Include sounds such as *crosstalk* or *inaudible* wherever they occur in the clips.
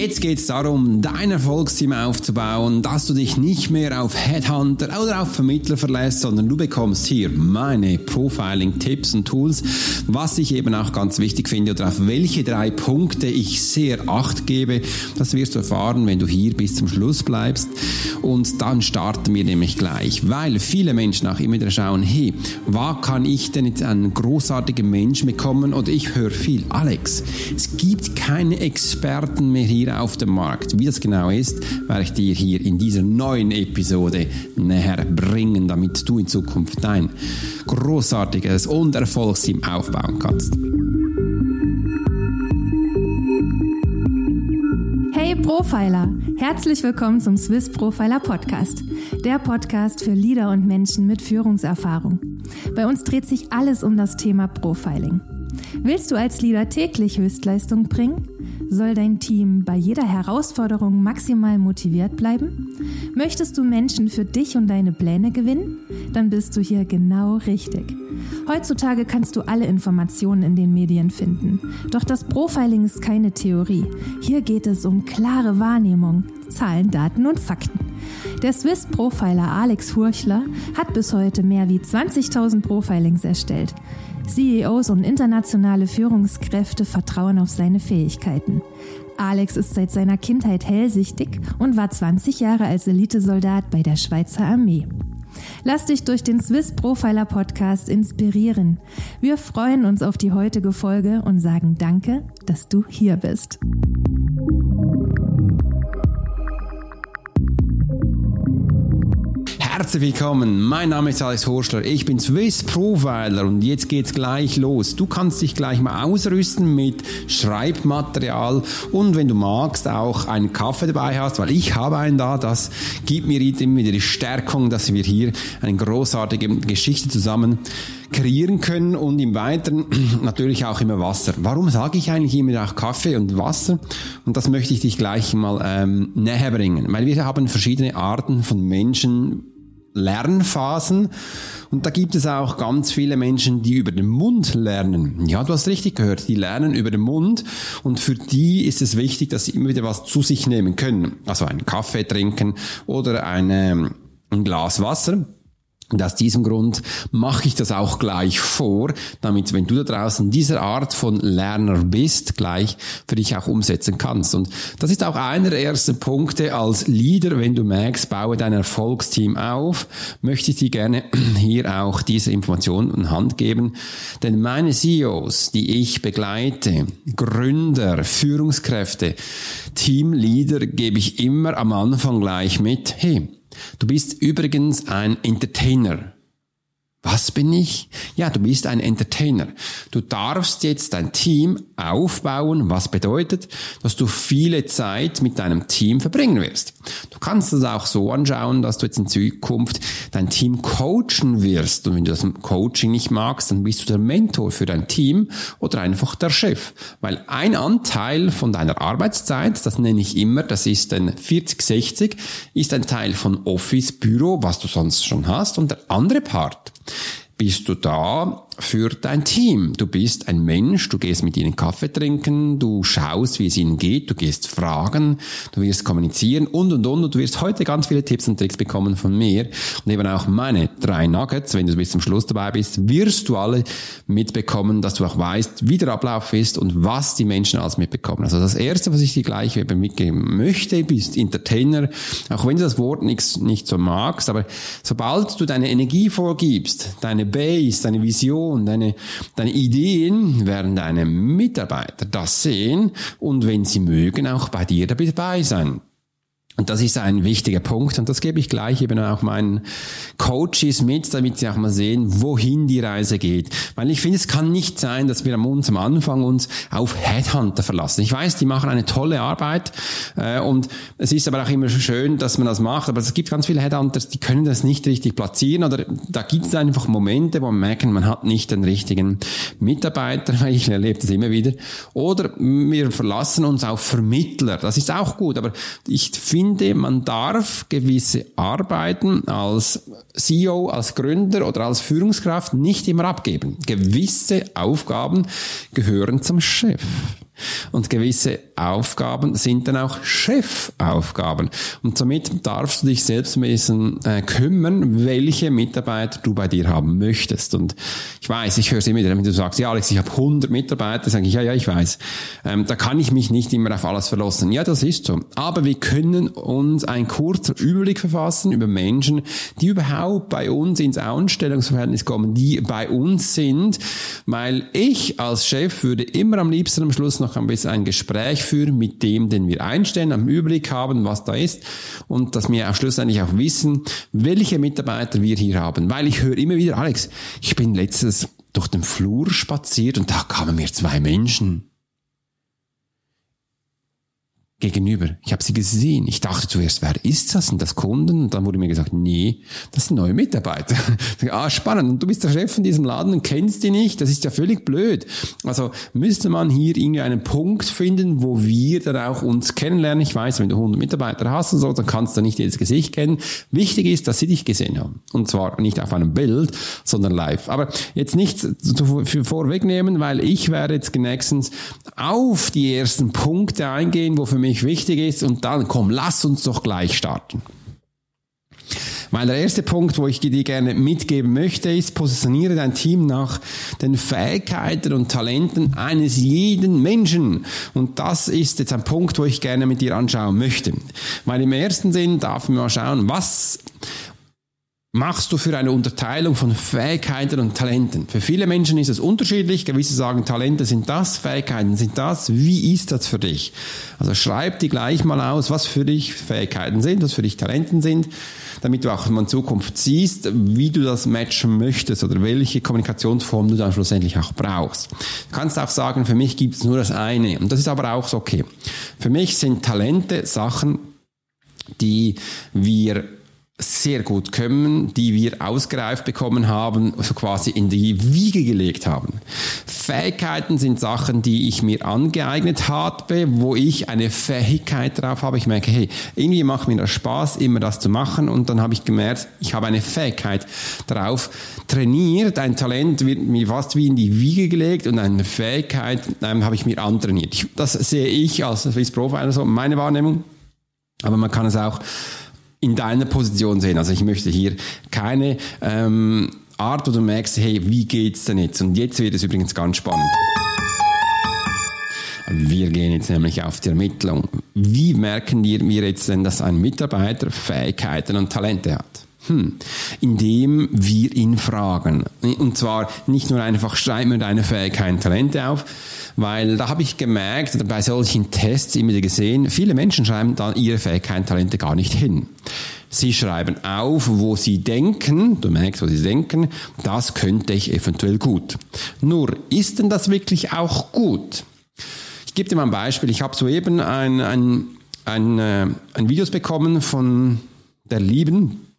Jetzt geht es darum, dein Erfolgsteam aufzubauen, dass du dich nicht mehr auf Headhunter oder auf Vermittler verlässt, sondern du bekommst hier meine Profiling-Tipps und Tools, was ich eben auch ganz wichtig finde oder auf welche drei Punkte ich sehr acht gebe. Das wirst du erfahren, wenn du hier bis zum Schluss bleibst. Und dann starten wir nämlich gleich, weil viele Menschen auch immer wieder schauen, hey, was kann ich denn jetzt einen großartigen Mensch bekommen? Oder ich höre viel, Alex, es gibt keine Experten mehr hier auf dem Markt. Wie das genau ist, werde ich dir hier in dieser neuen Episode näher bringen, damit du in Zukunft dein großartiges und Erfolgsteam aufbauen kannst. Hey Profiler, herzlich willkommen zum Swiss Profiler Podcast, der Podcast für Leader und Menschen mit Führungserfahrung. Bei uns dreht sich alles um das Thema Profiling. Willst du als Leader täglich Höchstleistung bringen? Soll dein Team bei jeder Herausforderung maximal motiviert bleiben? Möchtest du Menschen für dich und deine Pläne gewinnen? Dann bist du hier genau richtig. Heutzutage kannst du alle Informationen in den Medien finden. Doch das Profiling ist keine Theorie. Hier geht es um klare Wahrnehmung, Zahlen, Daten und Fakten. Der Swiss Profiler Alex Furchler hat bis heute mehr wie 20.000 Profilings erstellt. CEOs und internationale Führungskräfte vertrauen auf seine Fähigkeiten. Alex ist seit seiner Kindheit hellsichtig und war 20 Jahre als Elitesoldat bei der Schweizer Armee. Lass dich durch den Swiss Profiler Podcast inspirieren. Wir freuen uns auf die heutige Folge und sagen Danke, dass du hier bist. Herzlich willkommen, mein Name ist Alex Horschler, ich bin Swiss Profiler und jetzt geht's gleich los. Du kannst dich gleich mal ausrüsten mit Schreibmaterial und wenn du magst auch einen Kaffee dabei hast, weil ich habe einen da, das gibt mir immer wieder die Stärkung, dass wir hier eine großartige Geschichte zusammen kreieren können und im Weiteren *clears throat* natürlich auch immer Wasser. Warum sage ich eigentlich immer auch Kaffee und Wasser? Und das möchte ich dich gleich mal ähm, näher bringen, weil wir haben verschiedene Arten von Menschen, Lernphasen. Und da gibt es auch ganz viele Menschen, die über den Mund lernen. Ja, du hast richtig gehört, die lernen über den Mund. Und für die ist es wichtig, dass sie immer wieder was zu sich nehmen können. Also einen Kaffee trinken oder eine, ein Glas Wasser. Und aus diesem Grund mache ich das auch gleich vor, damit, wenn du da draußen dieser Art von Lerner bist, gleich für dich auch umsetzen kannst. Und das ist auch einer der ersten Punkte als Leader, wenn du merkst, baue dein Erfolgsteam auf, möchte ich dir gerne *clears throat* hier auch diese Information in Hand geben. Denn meine CEOs, die ich begleite, Gründer, Führungskräfte, Teamleader, gebe ich immer am Anfang gleich mit, hey, Du bist übrigens ein Entertainer. Was bin ich? Ja, du bist ein Entertainer. Du darfst jetzt dein Team aufbauen, was bedeutet, dass du viele Zeit mit deinem Team verbringen wirst. Du kannst es auch so anschauen, dass du jetzt in Zukunft dein Team coachen wirst. Und wenn du das Coaching nicht magst, dann bist du der Mentor für dein Team oder einfach der Chef. Weil ein Anteil von deiner Arbeitszeit, das nenne ich immer, das ist ein 40-60, ist ein Teil von Office, Büro, was du sonst schon hast. Und der andere Part, bist du da für dein Team. Du bist ein Mensch, du gehst mit ihnen Kaffee trinken, du schaust, wie es ihnen geht, du gehst fragen, du wirst kommunizieren und und und. Und du wirst heute ganz viele Tipps und Tricks bekommen von mir und eben auch meine drei Nuggets. Wenn du bis zum Schluss dabei bist, wirst du alle mitbekommen, dass du auch weißt, wie der Ablauf ist und was die Menschen alles mitbekommen. Also das erste, was ich dir gleich eben mitgeben möchte, bist Entertainer, auch wenn du das Wort nicht, nicht so magst, aber sobald du deine Energie vorgibst, deine Base, deine Vision, und deine, deine Ideen werden deine Mitarbeiter das sehen und wenn sie mögen, auch bei dir dabei sein. Und das ist ein wichtiger Punkt und das gebe ich gleich eben auch meinen Coaches mit, damit sie auch mal sehen, wohin die Reise geht. Weil ich finde, es kann nicht sein, dass wir uns am Anfang uns auf Headhunter verlassen. Ich weiß, die machen eine tolle Arbeit äh, und es ist aber auch immer schön, dass man das macht, aber es gibt ganz viele Headhunters, die können das nicht richtig platzieren oder da gibt es einfach Momente, wo man merken, man hat nicht den richtigen Mitarbeiter, *laughs* weil ich erlebe das immer wieder. Oder wir verlassen uns auf Vermittler, das ist auch gut, aber ich finde, finde, man darf gewisse Arbeiten als CEO, als Gründer oder als Führungskraft nicht immer abgeben. Gewisse Aufgaben gehören zum Chef. Und gewisse Aufgaben sind dann auch Chefaufgaben. Und somit darfst du dich selbst ein bisschen äh, kümmern, welche Mitarbeiter du bei dir haben möchtest. Und ich weiß, ich höre es immer wieder, wenn du sagst, ja Alex, ich habe 100 Mitarbeiter, sage ich, ja, ja, ich weiß. Ähm, da kann ich mich nicht immer auf alles verlassen. Ja, das ist so. Aber wir können uns einen kurzen Überblick verfassen über Menschen, die überhaupt bei uns ins Anstellungsverhältnis kommen, die bei uns sind, weil ich als Chef würde immer am liebsten am Schluss noch ein bisschen ein Gespräch führen mit dem, den wir einstellen, am Überblick haben, was da ist und dass wir auch schlussendlich auch wissen, welche Mitarbeiter wir hier haben. Weil ich höre immer wieder, Alex, ich bin letztes durch den Flur spaziert und da kamen mir zwei Menschen gegenüber. Ich habe sie gesehen. Ich dachte zuerst, wer ist das? Sind das Kunden? Und dann wurde mir gesagt, nee, das sind neue Mitarbeiter. *laughs* ah, spannend. Und du bist der Chef von diesem Laden und kennst die nicht. Das ist ja völlig blöd. Also müsste man hier irgendwie einen Punkt finden, wo wir dann auch uns kennenlernen. Ich weiß, wenn du 100 Mitarbeiter hast und so, dann kannst du nicht jedes Gesicht kennen. Wichtig ist, dass sie dich gesehen haben. Und zwar nicht auf einem Bild, sondern live. Aber jetzt nicht vorwegnehmen, weil ich werde jetzt nächstens auf die ersten Punkte eingehen, wo für mich mich wichtig ist und dann komm, lass uns doch gleich starten. Weil der erste Punkt, wo ich dir gerne mitgeben möchte, ist, positioniere dein Team nach den Fähigkeiten und Talenten eines jeden Menschen. Und das ist jetzt ein Punkt, wo ich gerne mit dir anschauen möchte. Weil im ersten Sinn darf man mal schauen, was machst du für eine Unterteilung von Fähigkeiten und Talenten? Für viele Menschen ist es unterschiedlich. Gewisse sagen, Talente sind das, Fähigkeiten sind das. Wie ist das für dich? Also schreib dir gleich mal aus, was für dich Fähigkeiten sind, was für dich Talenten sind, damit du auch in Zukunft siehst, wie du das matchen möchtest oder welche Kommunikationsform du dann schlussendlich auch brauchst. Du kannst auch sagen, für mich gibt es nur das eine. Und das ist aber auch so okay. Für mich sind Talente Sachen, die wir sehr gut können, die wir ausgereift bekommen haben, also quasi in die Wiege gelegt haben. Fähigkeiten sind Sachen, die ich mir angeeignet habe, wo ich eine Fähigkeit drauf habe. Ich merke, hey, irgendwie macht mir das Spaß, immer das zu machen und dann habe ich gemerkt, ich habe eine Fähigkeit drauf trainiert. Ein Talent wird mir fast wie in die Wiege gelegt und eine Fähigkeit ähm, habe ich mir antrainiert. Das sehe ich als Swiss Profiler so, meine Wahrnehmung. Aber man kann es auch in deiner Position sehen. Also ich möchte hier keine ähm, Art, wo du merkst, hey, wie geht's denn jetzt? Und jetzt wird es übrigens ganz spannend. Wir gehen jetzt nämlich auf die Ermittlung. Wie merken wir jetzt denn, dass ein Mitarbeiter Fähigkeiten und Talente hat? Hm. Indem wir ihn fragen. Und zwar nicht nur einfach schreiben wir deine Fähigkeiten, Talente auf, weil da habe ich gemerkt, bei solchen Tests immer gesehen, viele Menschen schreiben da ihre Fähigkeiten, Talente gar nicht hin. Sie schreiben auf, wo sie denken, du merkst, wo sie denken, das könnte ich eventuell gut. Nur, ist denn das wirklich auch gut? Ich gebe dir mal ein Beispiel. Ich habe soeben ein, ein, ein, äh, ein Videos bekommen von der lieben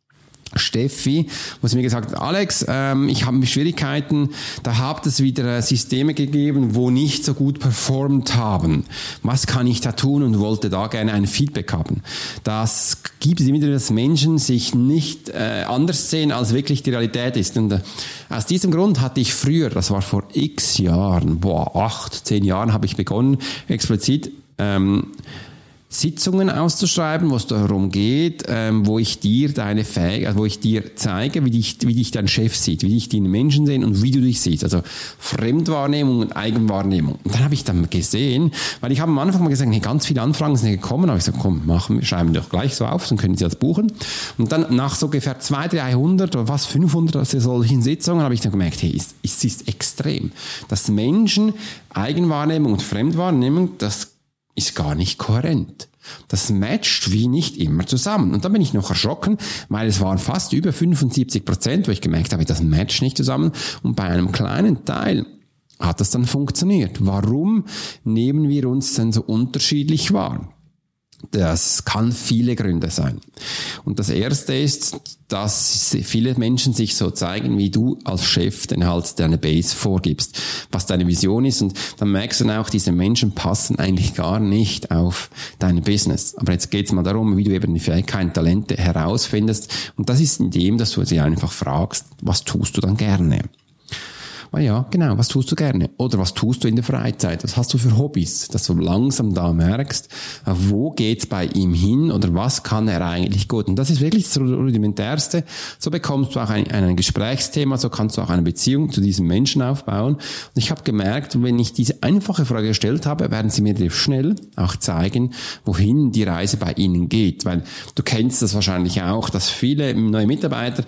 Steffi, wo sie mir gesagt hat, Alex, ähm, ich habe Schwierigkeiten, da habt es wieder äh, Systeme gegeben, wo nicht so gut performt haben. Was kann ich da tun und wollte da gerne ein Feedback haben. Das gibt es immer wieder, dass Menschen sich nicht äh, anders sehen, als wirklich die Realität ist. Und äh, aus diesem Grund hatte ich früher, das war vor x Jahren, boah, acht, zehn Jahren habe ich begonnen, explizit ähm, Sitzungen auszuschreiben, wo es darum geht, ähm, wo ich dir deine Fähigkeit, also wo ich dir zeige, wie dich, wie dich dein Chef sieht, wie dich deine Menschen sehen und wie du dich siehst. Also Fremdwahrnehmung und Eigenwahrnehmung. Und dann habe ich dann gesehen, weil ich habe am Anfang mal gesagt, hey, ganz viele Anfragen sind gekommen, habe ich gesagt, komm, machen, schreiben wir doch gleich so auf, dann können Sie das buchen. Und dann nach so ungefähr 200, 300 oder was 500 solchen Sitzungen habe ich dann gemerkt, hey, es, es ist extrem, dass Menschen Eigenwahrnehmung und Fremdwahrnehmung, das ist gar nicht kohärent. Das matcht wie nicht immer zusammen. Und dann bin ich noch erschrocken, weil es waren fast über 75 Prozent, wo ich gemerkt habe, das matcht nicht zusammen. Und bei einem kleinen Teil hat das dann funktioniert. Warum nehmen wir uns denn so unterschiedlich wahr? Das kann viele Gründe sein. Und das erste ist, dass viele Menschen sich so zeigen, wie du als Chef den halt deine Base vorgibst, was deine Vision ist. Und dann merkst du dann auch, diese Menschen passen eigentlich gar nicht auf dein Business. Aber jetzt geht es mal darum, wie du eben die Fähigkeiten, Talente herausfindest. Und das ist in dem, dass du sie einfach fragst, was tust du dann gerne? Ah ja, genau, was tust du gerne? Oder was tust du in der Freizeit? Was hast du für Hobbys? Dass du langsam da merkst, wo geht's bei ihm hin oder was kann er eigentlich gut? Und das ist wirklich das Rudimentärste. So bekommst du auch ein, ein Gesprächsthema, so kannst du auch eine Beziehung zu diesem Menschen aufbauen. Und ich habe gemerkt, wenn ich diese einfache Frage gestellt habe, werden sie mir schnell auch zeigen, wohin die Reise bei ihnen geht. Weil du kennst das wahrscheinlich auch, dass viele neue Mitarbeiter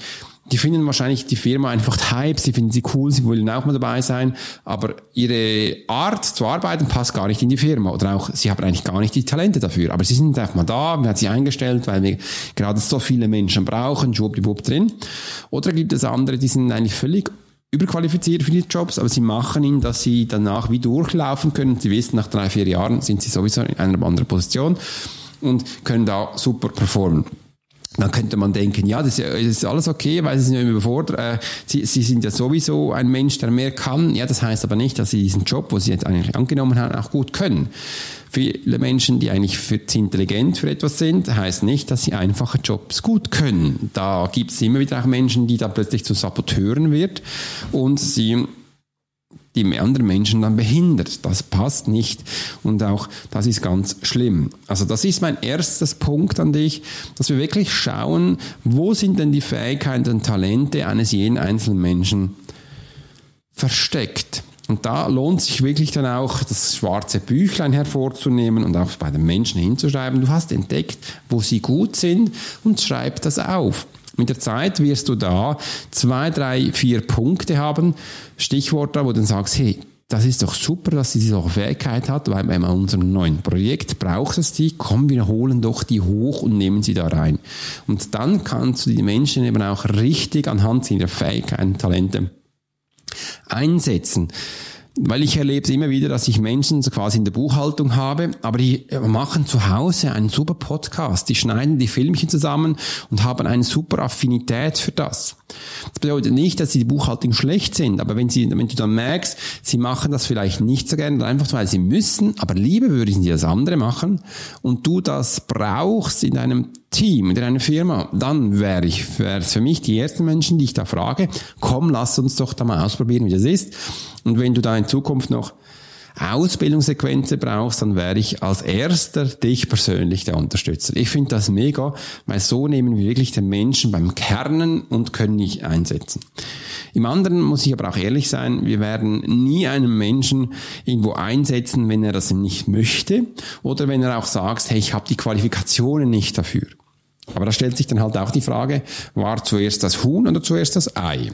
die finden wahrscheinlich die Firma einfach Hype, sie finden sie cool, sie wollen auch mal dabei sein, aber ihre Art zu arbeiten passt gar nicht in die Firma oder auch sie haben eigentlich gar nicht die Talente dafür, aber sie sind einfach mal da, man hat sie eingestellt, weil wir gerade so viele Menschen brauchen, schwuppdiwupp drin. Oder gibt es andere, die sind eigentlich völlig überqualifiziert für die Jobs, aber sie machen ihn, dass sie danach wie durchlaufen können. Sie wissen, nach drei, vier Jahren sind sie sowieso in einer anderen Position und können da super performen dann könnte man denken, ja, das ist alles okay, weil sie sind ja überfordert. Äh, sie, sie sind ja sowieso ein Mensch, der mehr kann. Ja, das heißt aber nicht, dass sie diesen Job, wo sie jetzt eigentlich angenommen haben, auch gut können. Viele Menschen, die eigentlich für, intelligent für etwas sind, heißt nicht, dass sie einfache Jobs gut können. Da gibt es immer wieder auch Menschen, die da plötzlich zu Saboteuren wird und sie die anderen Menschen dann behindert. Das passt nicht und auch das ist ganz schlimm. Also das ist mein erstes Punkt an dich, dass wir wirklich schauen, wo sind denn die Fähigkeiten und Talente eines jeden einzelnen Menschen versteckt. Und da lohnt sich wirklich dann auch das schwarze Büchlein hervorzunehmen und auch bei den Menschen hinzuschreiben. Du hast entdeckt, wo sie gut sind und schreib das auf. Mit der Zeit wirst du da zwei, drei, vier Punkte haben, Stichworte, wo du dann sagst, hey, das ist doch super, dass sie diese Fähigkeit hat, weil bei unserem neuen Projekt braucht es die, komm, wir holen doch die hoch und nehmen sie da rein. Und dann kannst du die Menschen eben auch richtig anhand ihrer Fähigkeiten, Talente einsetzen. Weil ich erlebe es immer wieder, dass ich Menschen quasi in der Buchhaltung habe, aber die machen zu Hause einen super Podcast, die schneiden die Filmchen zusammen und haben eine super Affinität für das. Das bedeutet nicht, dass sie die Buchhaltung schlecht sind, aber wenn, sie, wenn du dann merkst, sie machen das vielleicht nicht so gerne, einfach weil sie müssen, aber lieber würden sie das andere machen und du das brauchst in deinem Team, in deiner Firma, dann wäre ich, wäre es für mich die ersten Menschen, die ich da frage, komm, lass uns doch da mal ausprobieren, wie das ist. Und wenn du da in Zukunft noch Ausbildungssequenzen brauchst, dann wäre ich als erster dich persönlich der Unterstützer. Ich finde das mega, weil so nehmen wir wirklich den Menschen beim Kernen und können nicht einsetzen. Im anderen muss ich aber auch ehrlich sein, wir werden nie einen Menschen irgendwo einsetzen, wenn er das nicht möchte oder wenn er auch sagt, hey, ich habe die Qualifikationen nicht dafür. Aber da stellt sich dann halt auch die Frage, war zuerst das Huhn oder zuerst das Ei?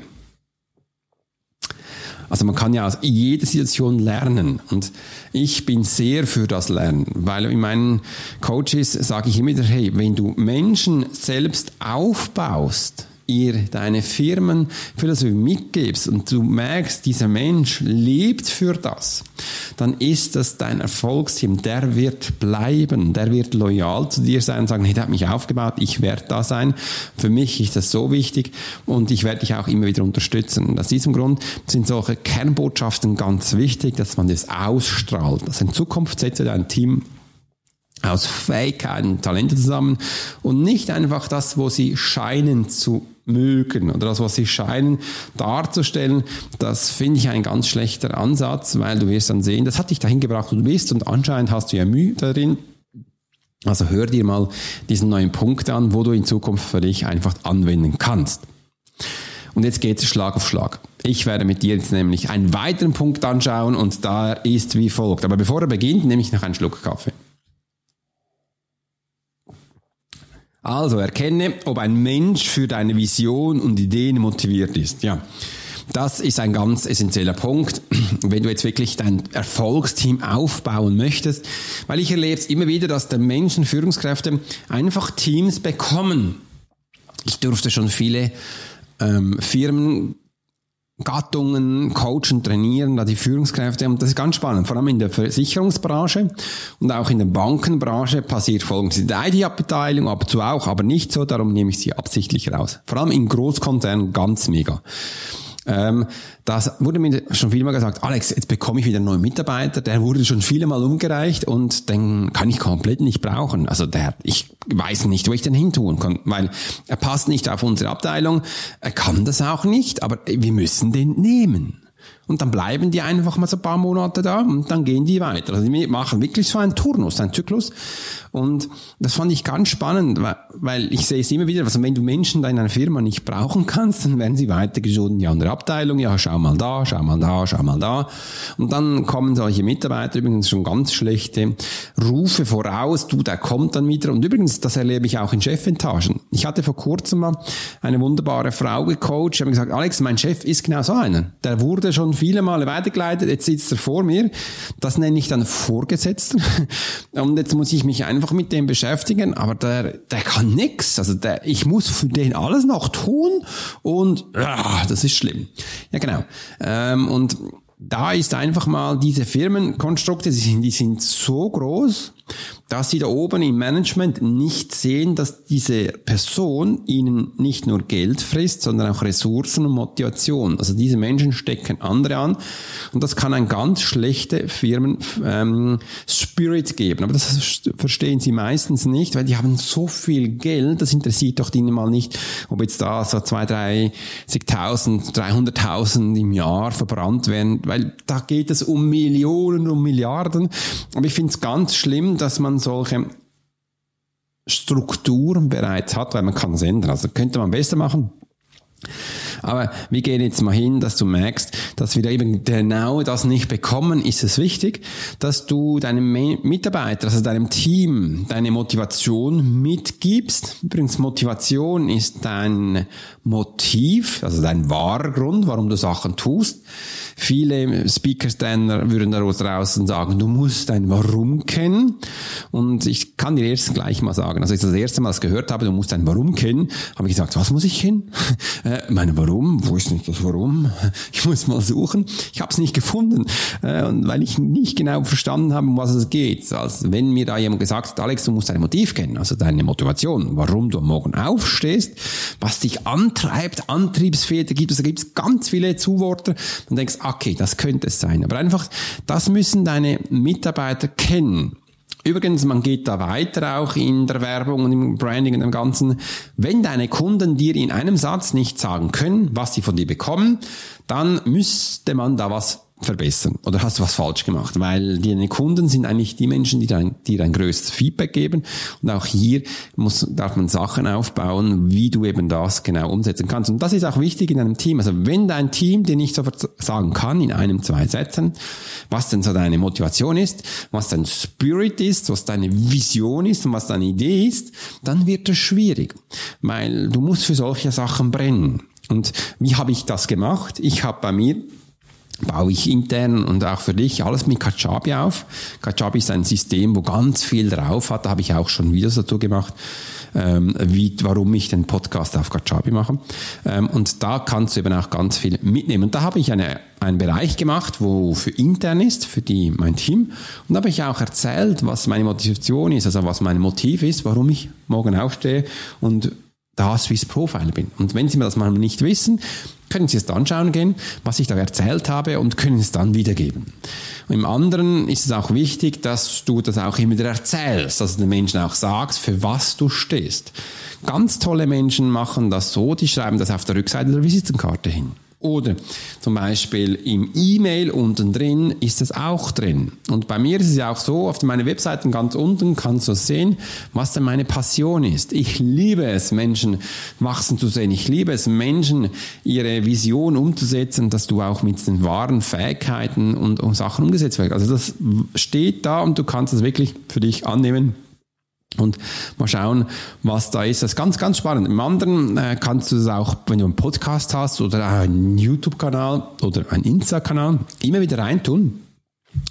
Also man kann ja aus jeder Situation lernen und ich bin sehr für das Lernen, weil in meinen Coaches sage ich immer wieder, hey, wenn du Menschen selbst aufbaust, ihr deine Firmenphilosophie mitgibst und du merkst, dieser Mensch lebt für das, dann ist das dein Erfolgsteam. Der wird bleiben, der wird loyal zu dir sein und sagen, hey, der hat mich aufgebaut, ich werde da sein. Für mich ist das so wichtig und ich werde dich auch immer wieder unterstützen. Und aus diesem Grund sind solche Kernbotschaften ganz wichtig, dass man das ausstrahlt. Also in Zukunft setze dein Team aus Fähigkeiten, Talente zusammen und nicht einfach das, wo sie scheinen zu mögen oder das, was sie scheinen darzustellen, das finde ich ein ganz schlechter Ansatz, weil du wirst dann sehen, das hat dich dahin gebracht, wo du bist und anscheinend hast du ja Mühe darin. Also hör dir mal diesen neuen Punkt an, wo du in Zukunft für dich einfach anwenden kannst. Und jetzt geht es Schlag auf Schlag. Ich werde mit dir jetzt nämlich einen weiteren Punkt anschauen und da ist wie folgt. Aber bevor er beginnt, nehme ich noch einen Schluck Kaffee. Also erkenne, ob ein Mensch für deine Vision und Ideen motiviert ist. Ja. Das ist ein ganz essentieller Punkt, *clears throat* wenn du jetzt wirklich dein Erfolgsteam aufbauen möchtest, weil ich erlebe es immer wieder, dass der Menschen, Führungskräfte einfach Teams bekommen. Ich durfte schon viele ähm, Firmen Gattungen coachen, trainieren, da die Führungskräfte. Und das ist ganz spannend. Vor allem in der Versicherungsbranche und auch in der Bankenbranche passiert folgendes. In der IT-Abteilung ab und zu auch, aber nicht so, darum nehme ich sie absichtlich raus. Vor allem in Großkonzernen ganz mega. Ähm, das wurde mir schon vielmal gesagt, Alex, jetzt bekomme ich wieder einen neuen Mitarbeiter, der wurde schon viele Mal umgereicht und den kann ich komplett nicht brauchen. Also der, ich weiß nicht, wo ich den hintun kann, weil er passt nicht auf unsere Abteilung, er kann das auch nicht, aber wir müssen den nehmen. Und dann bleiben die einfach mal so ein paar Monate da und dann gehen die weiter. Also die machen wirklich so einen Turnus, einen Zyklus und das fand ich ganz spannend, weil ich sehe es immer wieder, also wenn du Menschen da in einer Firma nicht brauchen kannst, dann werden sie weitergeschoben in die andere Abteilung, ja, schau mal da, schau mal da, schau mal da. Und dann kommen solche Mitarbeiter übrigens schon ganz schlechte Rufe voraus, du, der kommt dann wieder. Und übrigens, das erlebe ich auch in Chefetagen. Ich hatte vor kurzem mal eine wunderbare Frau gecoacht, ich habe gesagt, Alex, mein Chef ist genau so einer. Der wurde schon viele Male weitergeleitet, jetzt sitzt er vor mir. Das nenne ich dann Vorgesetzter. *laughs* Und jetzt muss ich mich einfach mit dem beschäftigen, aber der, der kann nix. Also der, ich muss für den alles noch tun und ah, das ist schlimm. Ja, genau. Ähm, und da ist einfach mal diese Firmenkonstrukte, die sind, die sind so groß, dass sie da oben im Management nicht sehen, dass diese Person ihnen nicht nur Geld frisst, sondern auch Ressourcen und Motivation. Also diese Menschen stecken andere an und das kann ein ganz schlechte Firmen ähm, Spirit geben. Aber das verstehen sie meistens nicht, weil die haben so viel Geld, das interessiert doch ihnen mal nicht, ob jetzt da so zwei, dreißigtausend, dreihunderttausend im Jahr verbrannt werden, weil da geht es um Millionen, um Milliarden. Aber ich finde es ganz schlimm, dass man solche Strukturen bereits hat, weil man kann es ändern. Also könnte man besser machen. Aber wir gehen jetzt mal hin, dass du merkst, dass wir eben genau das nicht bekommen, ist es wichtig, dass du deinem Mitarbeiter, also deinem Team, deine Motivation mitgibst. Übrigens, Motivation ist dein Motiv, also dein wahrer Grund, warum du Sachen tust. Viele Speakers dann würden da draußen sagen, du musst dein Warum kennen. Und ich kann dir erst gleich mal sagen, also als ich das erste Mal das gehört habe, du musst dein Warum kennen, habe ich gesagt, was muss ich kennen? *laughs* Äh, meine Warum? Wo ist nicht das Warum? *laughs* Ich muss mal suchen. Ich habe es nicht gefunden, äh, und weil ich nicht genau verstanden habe, um was es geht. Also wenn mir da jemand gesagt hat, Alex, du musst dein Motiv kennen, also deine Motivation, warum du am Morgen aufstehst, was dich antreibt, Antriebsfeder gibt es, da gibt es ganz viele Zuworte. Dann denkst, okay, das könnte es sein. Aber einfach, das müssen deine Mitarbeiter kennen. Übrigens, man geht da weiter auch in der Werbung und im Branding und dem Ganzen. Wenn deine Kunden dir in einem Satz nicht sagen können, was sie von dir bekommen, dann müsste man da was verbessern? Oder hast du was falsch gemacht, weil deine Kunden sind eigentlich die Menschen, die dein, dir ein größtes Feedback geben. Und auch hier muss, darf man Sachen aufbauen, wie du eben das genau umsetzen kannst. Und das ist auch wichtig in einem Team, also wenn dein Team dir nicht sofort sagen kann in einem, zwei Sätzen, was denn so deine Motivation ist, was dein Spirit ist, was deine Vision ist und was deine Idee ist, dann wird es schwierig, weil du musst für solche Sachen brennen. Und wie habe ich das gemacht? Ich habe bei mir baue ich intern und auch für dich alles mit Kajabi auf. Kajabi ist ein System, wo ganz viel drauf hat. Da habe ich auch schon Videos dazu gemacht, ähm, wie, warum ich den Podcast auf Kajabi mache. Ähm, und da kannst du eben auch ganz viel mitnehmen. Und da habe ich eine, einen Bereich gemacht, wo für intern ist, für die, mein Team. Und da habe ich auch erzählt, was meine Motivation ist, also was mein Motiv ist, warum ich morgen aufstehe und da Swiss Profiler bin. Und wenn Sie mir das mal nicht wissen, können Sie es dann schauen gehen, was ich da erzählt habe und können es dann wiedergeben. Und Im anderen ist es auch wichtig, dass du das auch immer wieder erzählst, dass du den Menschen auch sagst, für was du stehst. Ganz tolle Menschen machen das so, die schreiben das auf der Rückseite der Visitenkarte hin. Oder zum Beispiel im E-Mail unten drin ist es auch drin. Und bei mir ist es ja auch so, auf meiner Webseite ganz unten kannst du sehen, was denn meine Passion ist. Ich liebe es, Menschen wachsen zu sehen. Ich liebe es, Menschen ihre Vision umzusetzen, dass du auch mit den wahren Fähigkeiten und, und Sachen umgesetzt wirst. Also das steht da und du kannst es wirklich für dich annehmen und mal schauen, was da ist. Das ist ganz, ganz spannend. Im anderen äh, kannst du es auch, wenn du einen Podcast hast oder einen YouTube-Kanal oder einen Insta-Kanal, immer wieder reintun,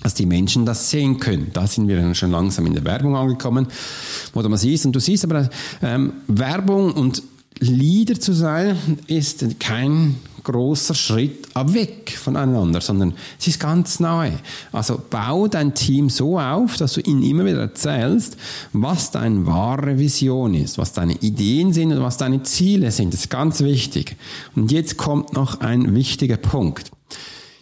dass die Menschen das sehen können. Da sind wir dann schon langsam in der Werbung angekommen, wo du mal siehst. Und du siehst aber, ähm, Werbung und Leader zu sein, ist kein großer Schritt weg voneinander, sondern es ist ganz nahe. Also bau dein Team so auf, dass du ihnen immer wieder erzählst, was deine wahre Vision ist, was deine Ideen sind und was deine Ziele sind. Das ist ganz wichtig. Und jetzt kommt noch ein wichtiger Punkt.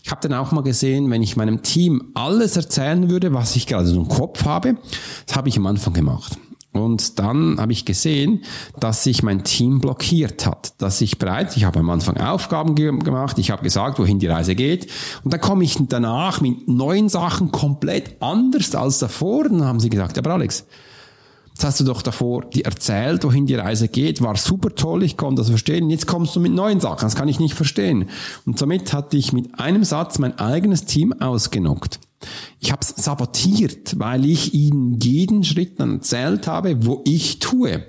Ich habe dann auch mal gesehen, wenn ich meinem Team alles erzählen würde, was ich gerade so im Kopf habe, das habe ich am Anfang gemacht. Und dann habe ich gesehen, dass sich mein Team blockiert hat, dass ich bereits, ich habe am Anfang Aufgaben ge gemacht, ich habe gesagt, wohin die Reise geht. Und dann komme ich danach mit neuen Sachen komplett anders als davor. Dann haben sie gesagt, aber Alex, das hast du doch davor dir erzählt, wohin die Reise geht, war super toll, ich konnte das verstehen. Jetzt kommst du mit neuen Sachen, das kann ich nicht verstehen. Und somit hatte ich mit einem Satz mein eigenes Team ausgenockt. Ich habe es sabotiert, weil ich ihnen jeden Schritt erzählt habe, wo ich tue.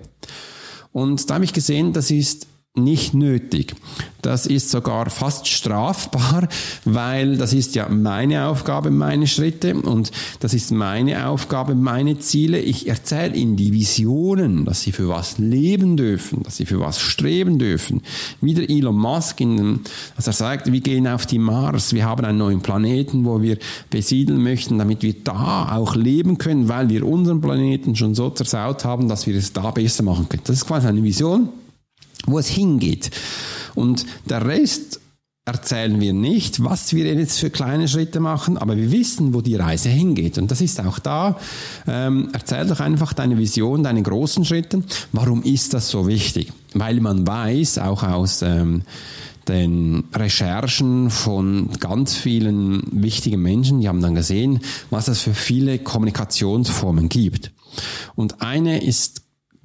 Und da habe ich gesehen, das ist nicht nötig. Das ist sogar fast strafbar, weil das ist ja meine Aufgabe, meine Schritte und das ist meine Aufgabe, meine Ziele. Ich erzähle ihnen die Visionen, dass sie für was leben dürfen, dass sie für was streben dürfen. Wieder Elon Musk, in, als er sagt, wir gehen auf die Mars, wir haben einen neuen Planeten, wo wir besiedeln möchten, damit wir da auch leben können, weil wir unseren Planeten schon so zersaut haben, dass wir es da besser machen können. Das ist quasi eine Vision wo es hingeht. Und der Rest erzählen wir nicht, was wir jetzt für kleine Schritte machen, aber wir wissen, wo die Reise hingeht. Und das ist auch da. Ähm, erzähl doch einfach deine Vision, deine großen Schritte. Warum ist das so wichtig? Weil man weiß, auch aus ähm, den Recherchen von ganz vielen wichtigen Menschen, die haben dann gesehen, was es für viele Kommunikationsformen gibt. Und eine ist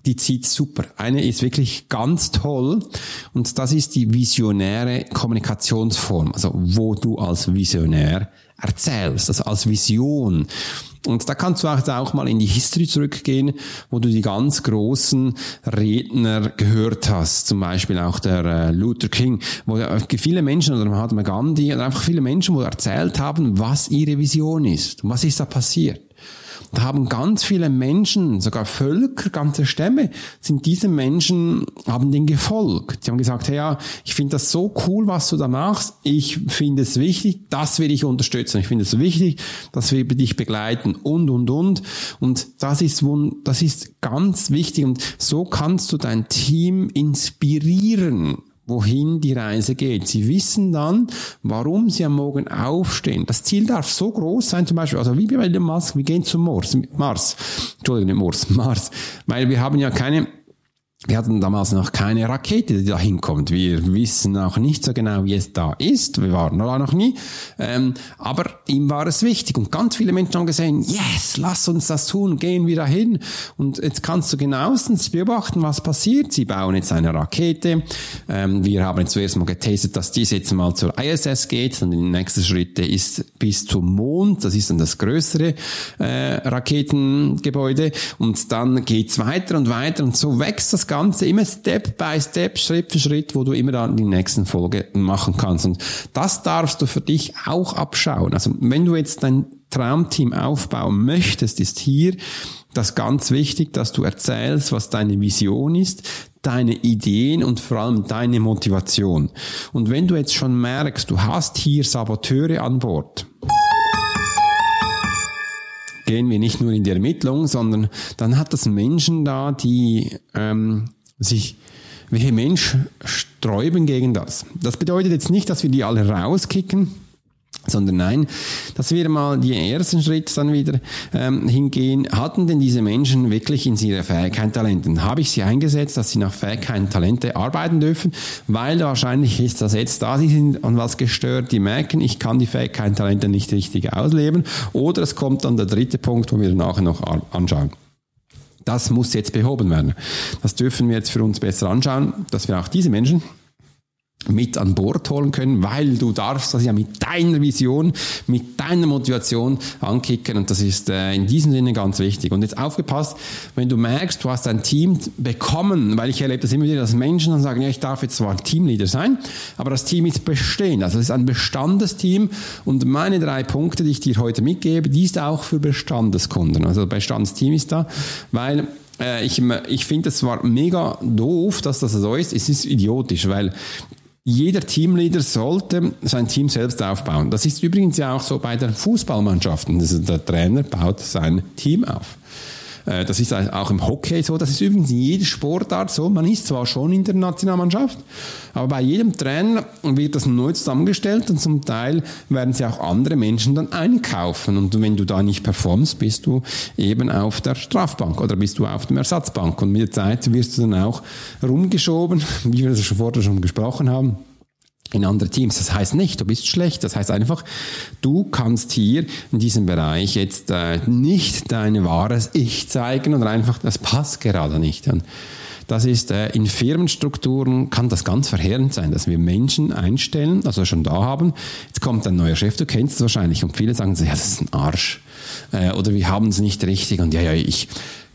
die zieht super. Eine ist wirklich ganz toll und das ist die visionäre Kommunikationsform, also wo du als Visionär erzählst, also als Vision. Und da kannst du auch mal in die History zurückgehen, wo du die ganz großen Redner gehört hast. Zum Beispiel auch der äh, Luther King, wo viele Menschen, oder Mahatma Gandhi, oder einfach viele Menschen, wo erzählt haben, was ihre Vision ist. Und was ist da passiert? Da haben ganz viele Menschen, sogar Völker, ganze Stämme, sind diese Menschen, haben den gefolgt. Die haben gesagt, hey, ja, ich finde das so cool, was du da machst. Ich finde es wichtig, das will ich unterstützen. Ich finde es wichtig, dass wir dich begleiten und, und, und. Und das ist, das ist ganz wichtig. Und so kannst du dein Team inspirieren wohin die Reise geht. Sie wissen dann, warum sie am Morgen aufstehen. Das Ziel darf so groß sein, zum Beispiel, also wie bei Elon Musk, wir gehen zum Mars, Mars, Entschuldigung, nicht Mars, Mars, weil wir haben ja keine wir hatten damals noch keine Rakete, die da hinkommt. Wir wissen auch nicht so genau, wie es da ist. Wir waren da noch nie. Ähm, aber ihm war es wichtig. Und ganz viele Menschen haben gesehen, yes, lass uns das tun, gehen wir dahin. Und jetzt kannst du genauestens beobachten, was passiert. Sie bauen jetzt eine Rakete. Ähm, wir haben jetzt zuerst mal getestet, dass dies jetzt mal zur ISS geht. Und die nächste Schritte ist bis zum Mond. Das ist dann das größere äh, Raketengebäude. Und dann geht's weiter und weiter. Und so wächst das Ganze immer Step by Step, Schritt für Schritt, wo du immer dann die nächsten Folge machen kannst. Und das darfst du für dich auch abschauen. Also wenn du jetzt dein Traumteam aufbauen möchtest, ist hier das ganz wichtig, dass du erzählst, was deine Vision ist, deine Ideen und vor allem deine Motivation. Und wenn du jetzt schon merkst, du hast hier Saboteure an Bord, gehen wir nicht nur in die Ermittlung, sondern dann hat das Menschen da, die ähm, sich vehement sträuben gegen das. Das bedeutet jetzt nicht, dass wir die alle rauskicken, sondern nein, dass wir mal die ersten Schritt dann wieder ähm, hingehen. Hatten denn diese Menschen wirklich in ihre Fähigkeiten Talenten? Habe ich sie eingesetzt, dass sie nach Fähigkeiten Talente arbeiten dürfen? Weil wahrscheinlich ist das jetzt da, sie sind an was gestört, die merken, ich kann die Fähigkeiten Talente nicht richtig ausleben. Oder es kommt dann der dritte Punkt, wo wir nachher noch anschauen. Das muss jetzt behoben werden. Das dürfen wir jetzt für uns besser anschauen, dass wir auch diese Menschen mit an Bord holen können, weil du darfst das ja mit deiner Vision, mit deiner Motivation ankicken und das ist äh, in diesem Sinne ganz wichtig. Und jetzt aufgepasst, wenn du merkst, du hast ein Team bekommen, weil ich erlebe das immer wieder, dass Menschen dann sagen, ja, ich darf jetzt zwar Teamleader sein, aber das Team ist bestehend, also es ist ein Bestandesteam und meine drei Punkte, die ich dir heute mitgebe, die ist auch für Bestandeskunden, also Bestandesteam ist da, weil äh, ich, ich finde es zwar mega doof, dass das so ist. Es ist idiotisch, weil jeder Teamleader sollte sein Team selbst aufbauen. Das ist übrigens ja auch so bei den Fußballmannschaften. Also der Trainer baut sein Team auf. Äh, das ist auch im Hockey so, das ist übrigens in jeder Sportart so. Man ist zwar schon in der Nationalmannschaft, aber bei jedem Trainer wird das neu zusammengestellt und zum Teil werden sie auch andere Menschen dann einkaufen. Und wenn du da nicht performst, bist du eben auf der Strafbank oder bist du auf dem Ersatzbank. Und mit der Zeit wirst du dann auch rumgeschoben, *laughs* wie wir das schon vorher schon gesprochen haben in andere Teams. Das heißt nicht, du bist schlecht. Das heißt einfach, du kannst hier in diesem Bereich jetzt äh, nicht deine wahres Ich zeigen oder einfach, das passt gerade nicht. Und das ist äh, in Firmenstrukturen kann das ganz verheerend sein, dass wir Menschen einstellen, also schon da haben. Jetzt kommt ein neuer Chef, du kennst es wahrscheinlich, und viele sagen so, ja, das ist ein Arsch. Äh, oder wir haben es nicht richtig und ja, ja, ich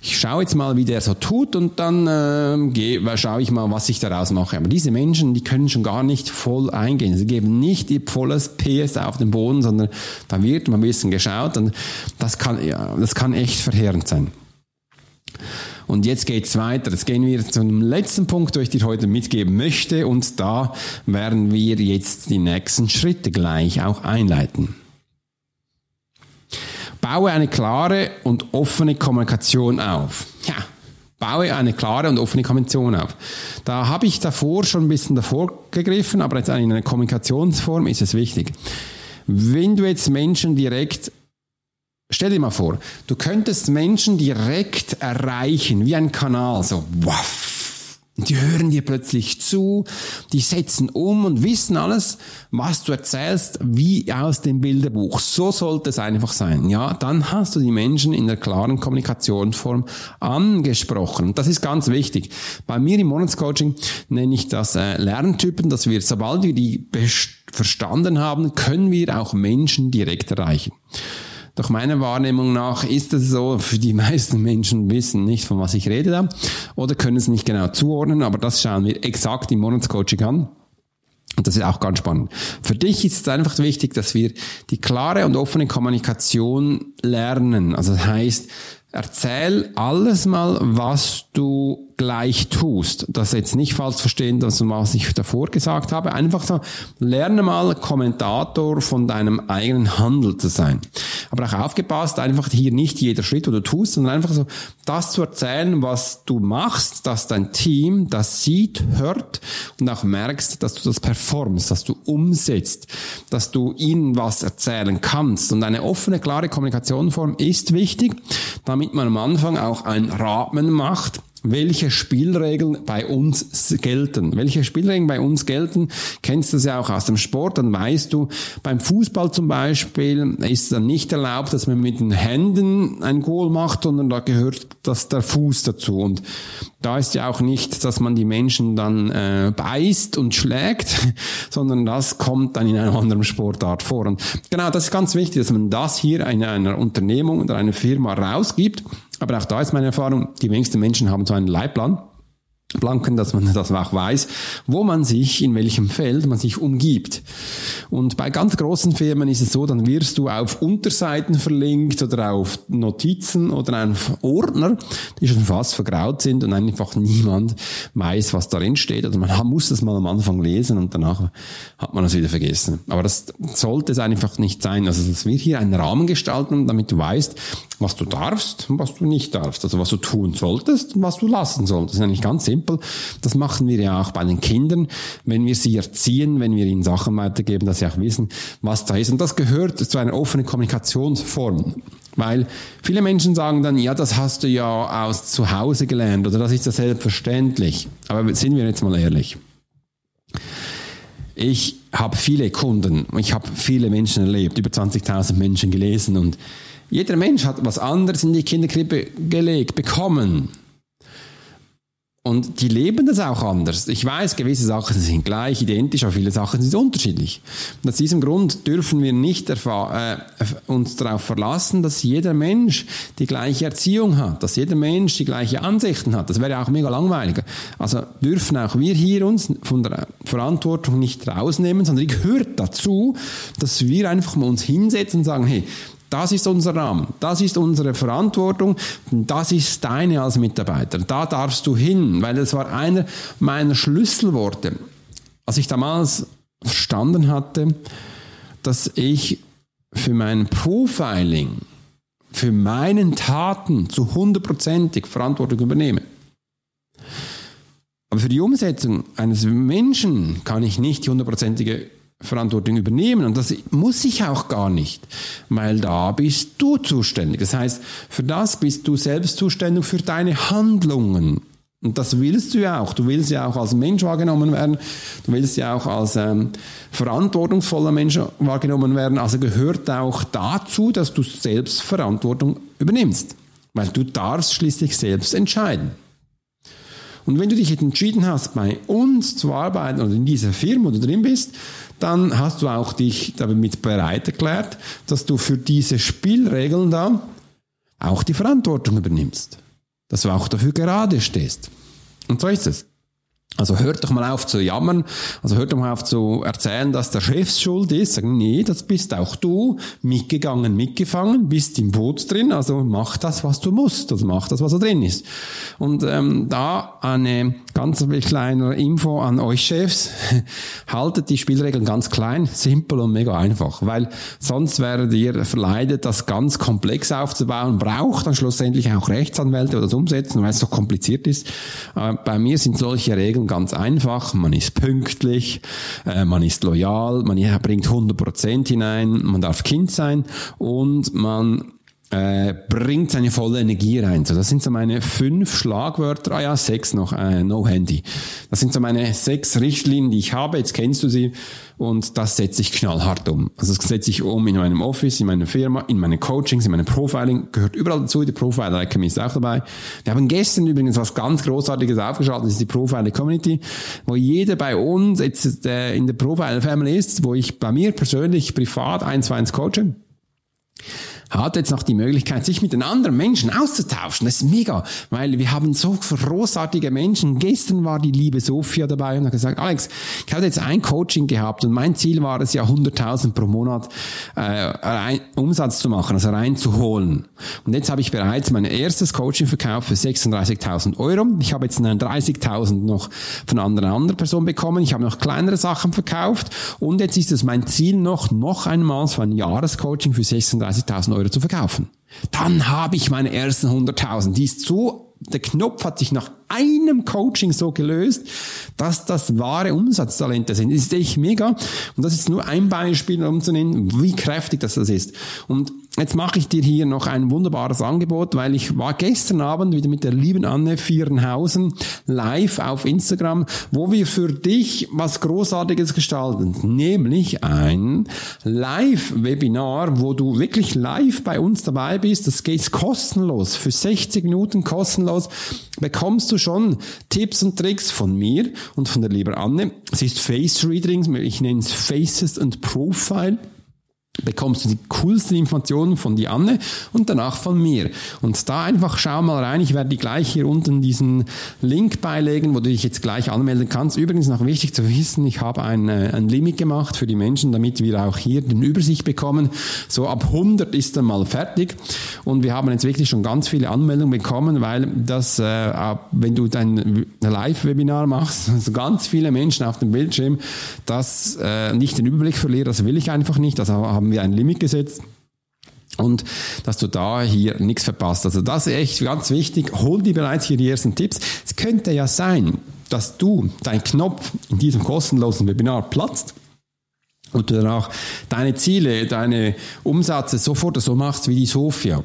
ich schaue jetzt mal, wie der so tut und dann äh, schaue ich mal, was ich daraus mache. Aber diese Menschen, die können schon gar nicht voll eingehen. Sie geben nicht ihr volles PS auf den Boden, sondern da wird mal ein bisschen geschaut und das kann, ja, das kann echt verheerend sein. Und jetzt geht's weiter. Jetzt gehen wir zum letzten Punkt, den ich dir heute mitgeben möchte. Und da werden wir jetzt die nächsten Schritte gleich auch einleiten. Baue eine klare und offene Kommunikation auf. Ja, baue eine klare und offene Kommunikation auf. Da habe ich davor schon ein bisschen davor gegriffen, aber jetzt in einer Kommunikationsform ist es wichtig. Wenn du jetzt Menschen direkt Stell dir mal vor, du könntest Menschen direkt erreichen, wie ein Kanal, so, waff, und die hören dir plötzlich zu, die setzen um und wissen alles, was du erzählst, wie aus dem Bilderbuch. So sollte es einfach sein. Ja, dann hast du die Menschen in der klaren Kommunikationsform angesprochen. Das ist ganz wichtig. Bei mir im Monatscoaching nenne ich das äh, Lerntypen, dass wir, sobald wir die verstanden haben, können wir auch Menschen direkt erreichen. Doch meiner Wahrnehmung nach ist es so, für die meisten Menschen wissen nicht, von was ich rede da, oder können es nicht genau zuordnen, aber das schauen wir exakt im Monatscoaching an. Und das ist auch ganz spannend. Für dich ist es einfach wichtig, dass wir die klare und offene Kommunikation lernen. Also das heißt, erzähl alles mal, was du gleich tust. Das jetzt nicht falsch verstehen, das, was ich davor gesagt habe. Einfach so, lerne mal Kommentator von deinem eigenen Handel zu sein. Aber auch aufgepasst, einfach hier nicht jeder Schritt, wo du tust, sondern einfach so, das zu erzählen, was du machst, dass dein Team das sieht, hört und auch merkst, dass du das performst, dass du umsetzt, dass du ihnen was erzählen kannst. Und eine offene, klare Kommunikationsform ist wichtig, damit man am Anfang auch ein Rahmen macht, welche Spielregeln bei uns gelten. Welche Spielregeln bei uns gelten, kennst du das ja auch aus dem Sport, dann weißt du, beim Fußball zum Beispiel ist dann nicht erlaubt, dass man mit den Händen ein Goal macht, sondern da gehört das der Fuß dazu. Und da ist ja auch nicht, dass man die Menschen dann äh, beißt und schlägt, *laughs* sondern das kommt dann in einer anderen Sportart vor. Und genau, das ist ganz wichtig, dass man das hier in einer Unternehmung oder einer Firma rausgibt aber auch da ist meine Erfahrung, die wenigsten Menschen haben so einen Leitplan. Blanken, dass man das auch weiß, wo man sich, in welchem Feld man sich umgibt. Und bei ganz großen Firmen ist es so, dann wirst du auf Unterseiten verlinkt oder auf Notizen oder auf Ordner, die schon fast vergraut sind und einfach niemand weiß, was darin steht. Oder man muss das mal am Anfang lesen und danach hat man es wieder vergessen. Aber das sollte es einfach nicht sein. Also, dass wir hier einen Rahmen gestalten, damit du weißt, was du darfst und was du nicht darfst. Also was du tun solltest und was du lassen solltest. Das ist eigentlich ganz simpel. Das machen wir ja auch bei den Kindern, wenn wir sie erziehen, wenn wir ihnen Sachen weitergeben, dass sie auch wissen, was da ist. Und das gehört zu einer offenen Kommunikationsform. Weil viele Menschen sagen dann, ja, das hast du ja aus zu Hause gelernt oder das ist ja selbstverständlich. Aber sind wir jetzt mal ehrlich. Ich habe viele Kunden, ich habe viele Menschen erlebt, über 20.000 Menschen gelesen und jeder Mensch hat was anderes in die Kinderkrippe gelegt, bekommen. Und die leben das auch anders. Ich weiß, gewisse Sachen sind gleich, identisch, aber viele Sachen sind unterschiedlich. Und aus diesem Grund dürfen wir nicht äh, uns darauf verlassen, dass jeder Mensch die gleiche Erziehung hat, dass jeder Mensch die gleichen Ansichten hat. Das wäre auch mega langweilig. Also dürfen auch wir hier uns von der Verantwortung nicht rausnehmen, sondern die gehört dazu, dass wir einfach mal uns hinsetzen und sagen, hey, das ist unser Rahmen, das ist unsere Verantwortung, das ist deine als Mitarbeiter. Da darfst du hin, weil das war einer meiner Schlüsselworte. Als ich damals verstanden hatte, dass ich für mein Profiling für meinen Taten zu hundertprozentig Verantwortung übernehme. Aber für die Umsetzung eines Menschen kann ich nicht die hundertprozentige Verantwortung übernehmen. Und das muss ich auch gar nicht, weil da bist du zuständig. Das heißt, für das bist du selbst zuständig für deine Handlungen. Und das willst du ja auch. Du willst ja auch als Mensch wahrgenommen werden. Du willst ja auch als ähm, verantwortungsvoller Mensch wahrgenommen werden. Also gehört auch dazu, dass du selbst Verantwortung übernimmst. Weil du darfst schließlich selbst entscheiden. Und wenn du dich jetzt entschieden hast, bei uns zu arbeiten oder in dieser Firma, wo du drin bist, dann hast du auch dich damit bereit erklärt, dass du für diese Spielregeln da auch die Verantwortung übernimmst. Dass du auch dafür gerade stehst. Und so ist es. Also hört doch mal auf zu jammern, also hört doch mal auf zu erzählen, dass der Chef schuld ist. Sagen, nee, das bist auch du, mitgegangen, mitgefangen, bist im Boot drin, also mach das, was du musst, also mach das, was da drin ist. Und ähm, da eine ganz kleine Info an euch Chefs, *laughs* haltet die Spielregeln ganz klein, simpel und mega einfach, weil sonst werdet ihr verleidet, das ganz komplex aufzubauen, braucht dann schlussendlich auch Rechtsanwälte oder das umsetzen, weil es so kompliziert ist. Äh, bei mir sind solche Regeln ganz einfach. Man ist pünktlich, äh, man ist loyal, man bringt 100% hinein, man darf Kind sein und man äh, bringt seine volle Energie rein. So, das sind so meine fünf Schlagwörter. Ah ja, sechs noch, äh, no Handy. Das sind so meine sechs Richtlinien, die ich habe. Jetzt kennst du sie und das setze ich knallhart um. Also das setze ich um in meinem Office, in meiner Firma, in meinen Coachings, in meinem Profiling. Gehört überall dazu. Die Profiler Academy ist auch dabei. Wir haben gestern übrigens was ganz Großartiges aufgeschaltet. Das ist die Profiler Community, wo jeder bei uns jetzt äh, in der Profiler Family ist, wo ich bei mir persönlich privat eins zu eins coache hat jetzt noch die Möglichkeit, sich mit den anderen Menschen auszutauschen. Das ist mega, weil wir haben so großartige Menschen. Gestern war die liebe Sophia dabei und hat gesagt, Alex, ich hatte jetzt ein Coaching gehabt und mein Ziel war es ja 100.000 pro Monat äh, Umsatz zu machen, also reinzuholen. Und jetzt habe ich bereits mein erstes Coaching verkauft für 36.000 Euro. Ich habe jetzt 30.000 noch von einer anderen Person bekommen. Ich habe noch kleinere Sachen verkauft und jetzt ist es mein Ziel noch, noch einmal so ein Jahrescoaching für 36.000 Euro Euro zu verkaufen. Dann habe ich meine ersten 100.000. Die ist so, der Knopf hat sich nach einem Coaching so gelöst, dass das wahre Umsatztalente sind. Das ist echt mega. Und das ist nur ein Beispiel, um zu nennen, wie kräftig das, das ist. Und Jetzt mache ich dir hier noch ein wunderbares Angebot, weil ich war gestern Abend wieder mit der lieben Anne Vierenhausen live auf Instagram, wo wir für dich was Großartiges gestalten, nämlich ein Live-Webinar, wo du wirklich live bei uns dabei bist. Das geht kostenlos, für 60 Minuten kostenlos bekommst du schon Tipps und Tricks von mir und von der lieben Anne. Es ist Face Reading, ich nenne es Faces and Profile bekommst du die coolsten Informationen von die Anne und danach von mir. Und da einfach schau mal rein. Ich werde die gleich hier unten diesen Link beilegen, wo du dich jetzt gleich anmelden kannst. Übrigens noch wichtig zu wissen, ich habe ein, äh, ein Limit gemacht für die Menschen, damit wir auch hier den Übersicht bekommen. So ab 100 ist dann mal fertig. Und wir haben jetzt wirklich schon ganz viele Anmeldungen bekommen, weil das, äh, wenn du dein Live-Webinar machst, *laughs* also ganz viele Menschen auf dem Bildschirm, das äh, nicht den Überblick verlieren, das will ich einfach nicht. Das haben haben wir ein Limit gesetzt. Und dass du da hier nichts verpasst. Also das ist echt ganz wichtig. Hol dir bereits hier die ersten Tipps. Es könnte ja sein, dass du dein Knopf in diesem kostenlosen Webinar platzt und du danach deine Ziele, deine Umsätze sofort so machst wie die Sophia.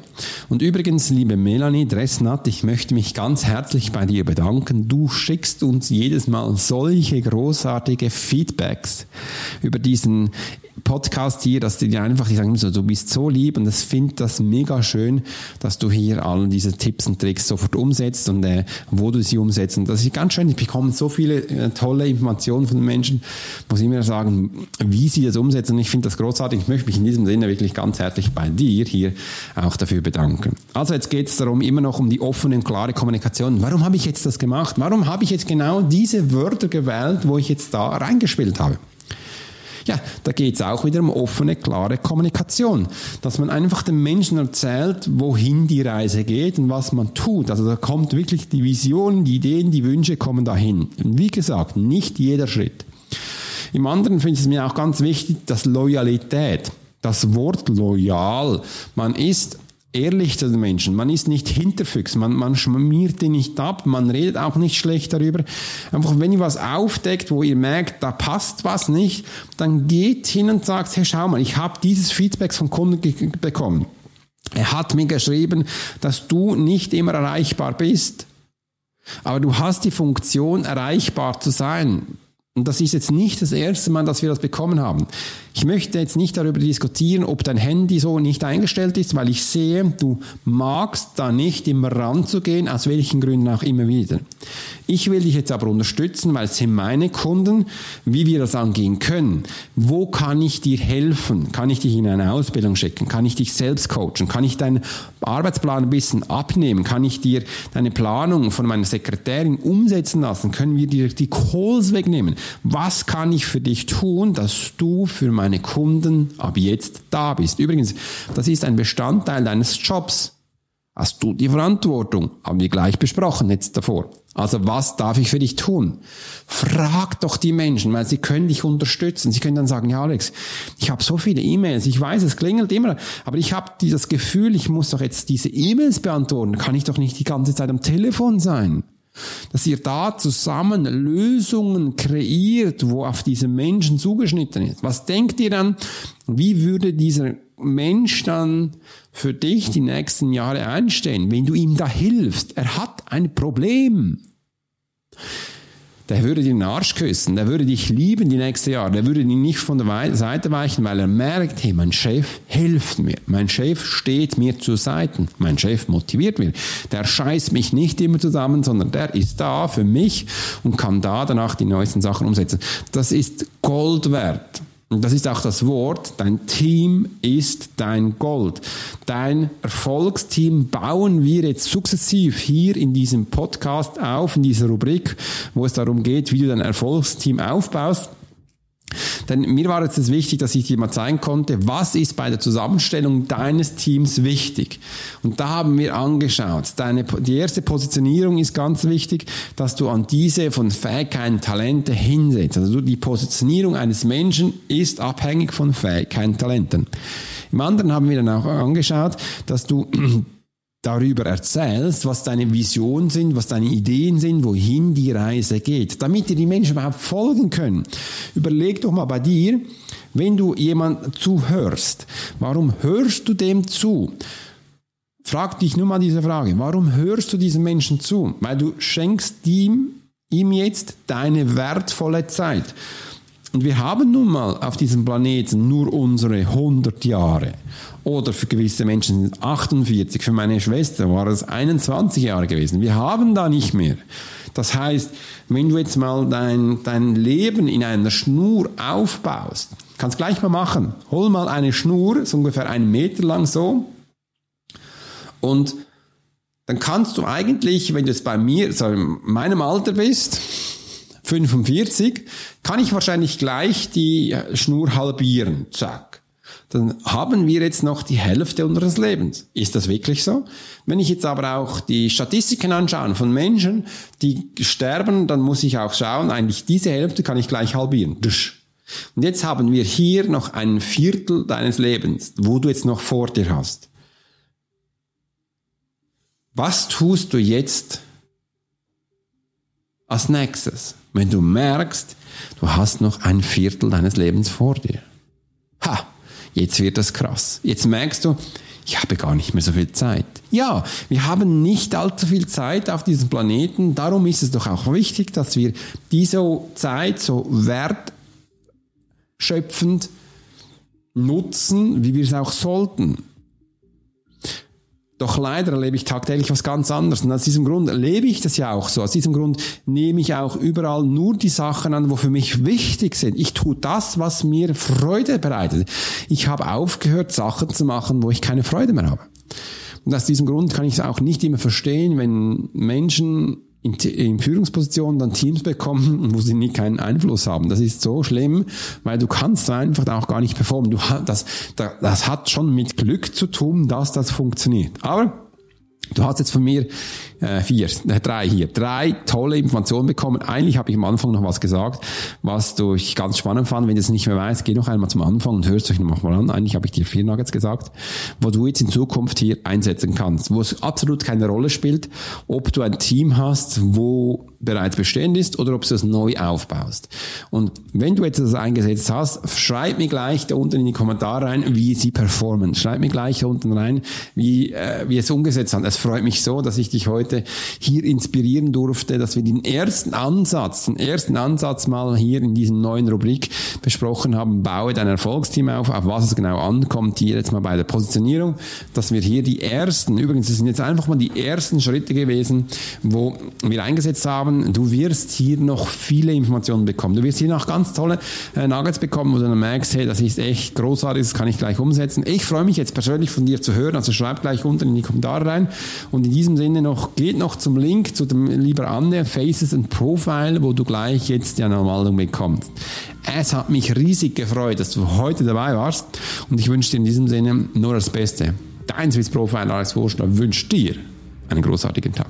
Und übrigens, liebe Melanie Dressnat, ich möchte mich ganz herzlich bei dir bedanken. Du schickst uns jedes Mal solche großartige Feedbacks über diesen Podcast hier, dass die dir einfach die sagen, so, du bist so lieb und das finde das mega schön, dass du hier all diese Tipps und Tricks sofort umsetzt und äh, wo du sie umsetzt. Und das ist ganz schön. Ich bekomme so viele äh, tolle Informationen von den Menschen, wo sie mir sagen, wie sie das umsetzen. Und ich finde das großartig. Ich möchte mich in diesem Sinne wirklich ganz herzlich bei dir hier auch dafür bedanken. Also jetzt geht es darum, immer noch um die offene und klare Kommunikation. Warum habe ich jetzt das gemacht? Warum habe ich jetzt genau diese Wörter gewählt, wo ich jetzt da reingespielt habe? Ja, da geht es auch wieder um offene, klare Kommunikation. Dass man einfach den Menschen erzählt, wohin die Reise geht und was man tut. Also da kommt wirklich die Vision, die Ideen, die Wünsche kommen dahin. Und wie gesagt, nicht jeder Schritt. Im anderen finde ich es mir auch ganz wichtig, dass Loyalität, das Wort loyal, man ist ehrlich zu den Menschen. Man ist nicht Hinterfüchs, man, man schmiert die nicht ab, man redet auch nicht schlecht darüber. Einfach, wenn ihr was aufdeckt, wo ihr merkt, da passt was nicht, dann geht hin und sagt, hey, schau mal, ich habe dieses Feedback vom Kunden bekommen. Er hat mir geschrieben, dass du nicht immer erreichbar bist, aber du hast die Funktion, erreichbar zu sein. Und das ist jetzt nicht das erste Mal, dass wir das bekommen haben. Ich möchte jetzt nicht darüber diskutieren, ob dein Handy so nicht eingestellt ist, weil ich sehe, du magst da nicht immer ranzugehen, aus welchen Gründen auch immer wieder. Ich will dich jetzt aber unterstützen, weil es sind meine Kunden, wie wir das angehen können. Wo kann ich dir helfen? Kann ich dich in eine Ausbildung schicken? Kann ich dich selbst coachen? Kann ich deinen Arbeitsplan ein bisschen abnehmen? Kann ich dir deine Planung von meiner Sekretärin umsetzen lassen? Können wir dir die Calls wegnehmen? Was kann ich für dich tun, dass du für meine Kunden ab jetzt da bist? Übrigens, das ist ein Bestandteil deines Jobs. Hast du die Verantwortung? Haben wir gleich besprochen jetzt davor. Also was darf ich für dich tun? Frag doch die Menschen, weil sie können dich unterstützen. Sie können dann sagen, ja Alex, ich habe so viele E-Mails, ich weiß, es klingelt immer, aber ich habe dieses Gefühl, ich muss doch jetzt diese E-Mails beantworten. Kann ich doch nicht die ganze Zeit am Telefon sein dass ihr da zusammen Lösungen kreiert, wo auf diese Menschen zugeschnitten ist. Was denkt ihr dann, wie würde dieser Mensch dann für dich die nächsten Jahre einstehen, wenn du ihm da hilfst? Er hat ein Problem der würde dir den Arsch küssen, der würde dich lieben die nächsten Jahre, der würde dich nicht von der Seite weichen, weil er merkt, hey, mein Chef hilft mir, mein Chef steht mir zur Seite, mein Chef motiviert mich, der scheißt mich nicht immer zusammen, sondern der ist da für mich und kann da danach die neuesten Sachen umsetzen. Das ist Gold wert. Und das ist auch das Wort, dein Team ist dein Gold. Dein Erfolgsteam bauen wir jetzt sukzessiv hier in diesem Podcast auf, in dieser Rubrik, wo es darum geht, wie du dein Erfolgsteam aufbaust. Denn mir war jetzt wichtig, dass ich dir mal zeigen konnte, was ist bei der Zusammenstellung deines Teams wichtig. Und da haben wir angeschaut, deine, die erste Positionierung ist ganz wichtig, dass du an diese von Fähigkeiten, Talente hinsetzt. Also die Positionierung eines Menschen ist abhängig von Fähigkeiten, Talenten. Im anderen haben wir dann auch angeschaut, dass du darüber erzählst, was deine Visionen sind, was deine Ideen sind, wohin die Reise geht, damit dir die Menschen überhaupt folgen können. Überleg doch mal bei dir, wenn du jemand zuhörst, warum hörst du dem zu? Frag dich nur mal diese Frage, warum hörst du diesen Menschen zu? Weil du schenkst ihm, ihm jetzt deine wertvolle Zeit. Und wir haben nun mal auf diesem Planeten nur unsere 100 Jahre. Oder für gewisse Menschen sind es 48. Für meine Schwester war es 21 Jahre gewesen. Wir haben da nicht mehr. Das heißt, wenn du jetzt mal dein, dein Leben in einer Schnur aufbaust, kannst gleich mal machen. Hol mal eine Schnur, so ungefähr einen Meter lang so. Und dann kannst du eigentlich, wenn du jetzt bei mir, so in meinem Alter bist, 45, kann ich wahrscheinlich gleich die Schnur halbieren. Zack. Dann haben wir jetzt noch die Hälfte unseres Lebens. Ist das wirklich so? Wenn ich jetzt aber auch die Statistiken anschaue von Menschen, die sterben, dann muss ich auch schauen, eigentlich diese Hälfte kann ich gleich halbieren. Und jetzt haben wir hier noch ein Viertel deines Lebens, wo du jetzt noch vor dir hast. Was tust du jetzt als nächstes? wenn du merkst, du hast noch ein Viertel deines Lebens vor dir. Ha, jetzt wird das krass. Jetzt merkst du, ich habe gar nicht mehr so viel Zeit. Ja, wir haben nicht allzu viel Zeit auf diesem Planeten. Darum ist es doch auch wichtig, dass wir diese Zeit so wertschöpfend nutzen, wie wir es auch sollten. Doch leider erlebe ich tagtäglich was ganz anderes. Und aus diesem Grund lebe ich das ja auch so. Aus diesem Grund nehme ich auch überall nur die Sachen an, wo für mich wichtig sind. Ich tue das, was mir Freude bereitet. Ich habe aufgehört, Sachen zu machen, wo ich keine Freude mehr habe. Und aus diesem Grund kann ich es auch nicht immer verstehen, wenn Menschen in, in Führungspositionen dann Teams bekommen, wo sie nie keinen Einfluss haben. Das ist so schlimm, weil du kannst einfach auch gar nicht performen. Du, das, das hat schon mit Glück zu tun, dass das funktioniert. Aber Du hast jetzt von mir äh, vier, äh, drei hier, drei tolle Informationen bekommen. Eigentlich habe ich am Anfang noch was gesagt, was du ich ganz spannend fand. Wenn du es nicht mehr weißt, geh noch einmal zum Anfang und hörst euch noch mal an. Eigentlich habe ich dir vier Nuggets gesagt, wo du jetzt in Zukunft hier einsetzen kannst, wo es absolut keine Rolle spielt, ob du ein Team hast, wo bereits bestehend ist oder ob du es neu aufbaust. Und wenn du jetzt das eingesetzt hast, schreib mir gleich da unten in die Kommentare rein, wie sie performen. Schreib mir gleich da unten rein, wie, äh, wie es umgesetzt hat. Es freut mich so, dass ich dich heute hier inspirieren durfte, dass wir den ersten Ansatz, den ersten Ansatz mal hier in diesem neuen Rubrik besprochen haben. Baue dein Erfolgsteam auf, auf was es genau ankommt, hier jetzt mal bei der Positionierung, dass wir hier die ersten, übrigens, das sind jetzt einfach mal die ersten Schritte gewesen, wo wir eingesetzt haben, haben, du wirst hier noch viele Informationen bekommen. Du wirst hier noch ganz tolle äh, Nuggets bekommen, wo du dann merkst, hey, das ist echt großartig, das kann ich gleich umsetzen. Ich freue mich jetzt persönlich von dir zu hören, also schreib gleich unten in die Kommentare rein. Und in diesem Sinne noch, geht noch zum Link zu dem lieber Anne, Faces and Profile, wo du gleich jetzt die Anmeldung bekommst. Es hat mich riesig gefreut, dass du heute dabei warst und ich wünsche dir in diesem Sinne nur das Beste. Dein Swiss Profile Alex Wurstler wünscht dir einen großartigen Tag.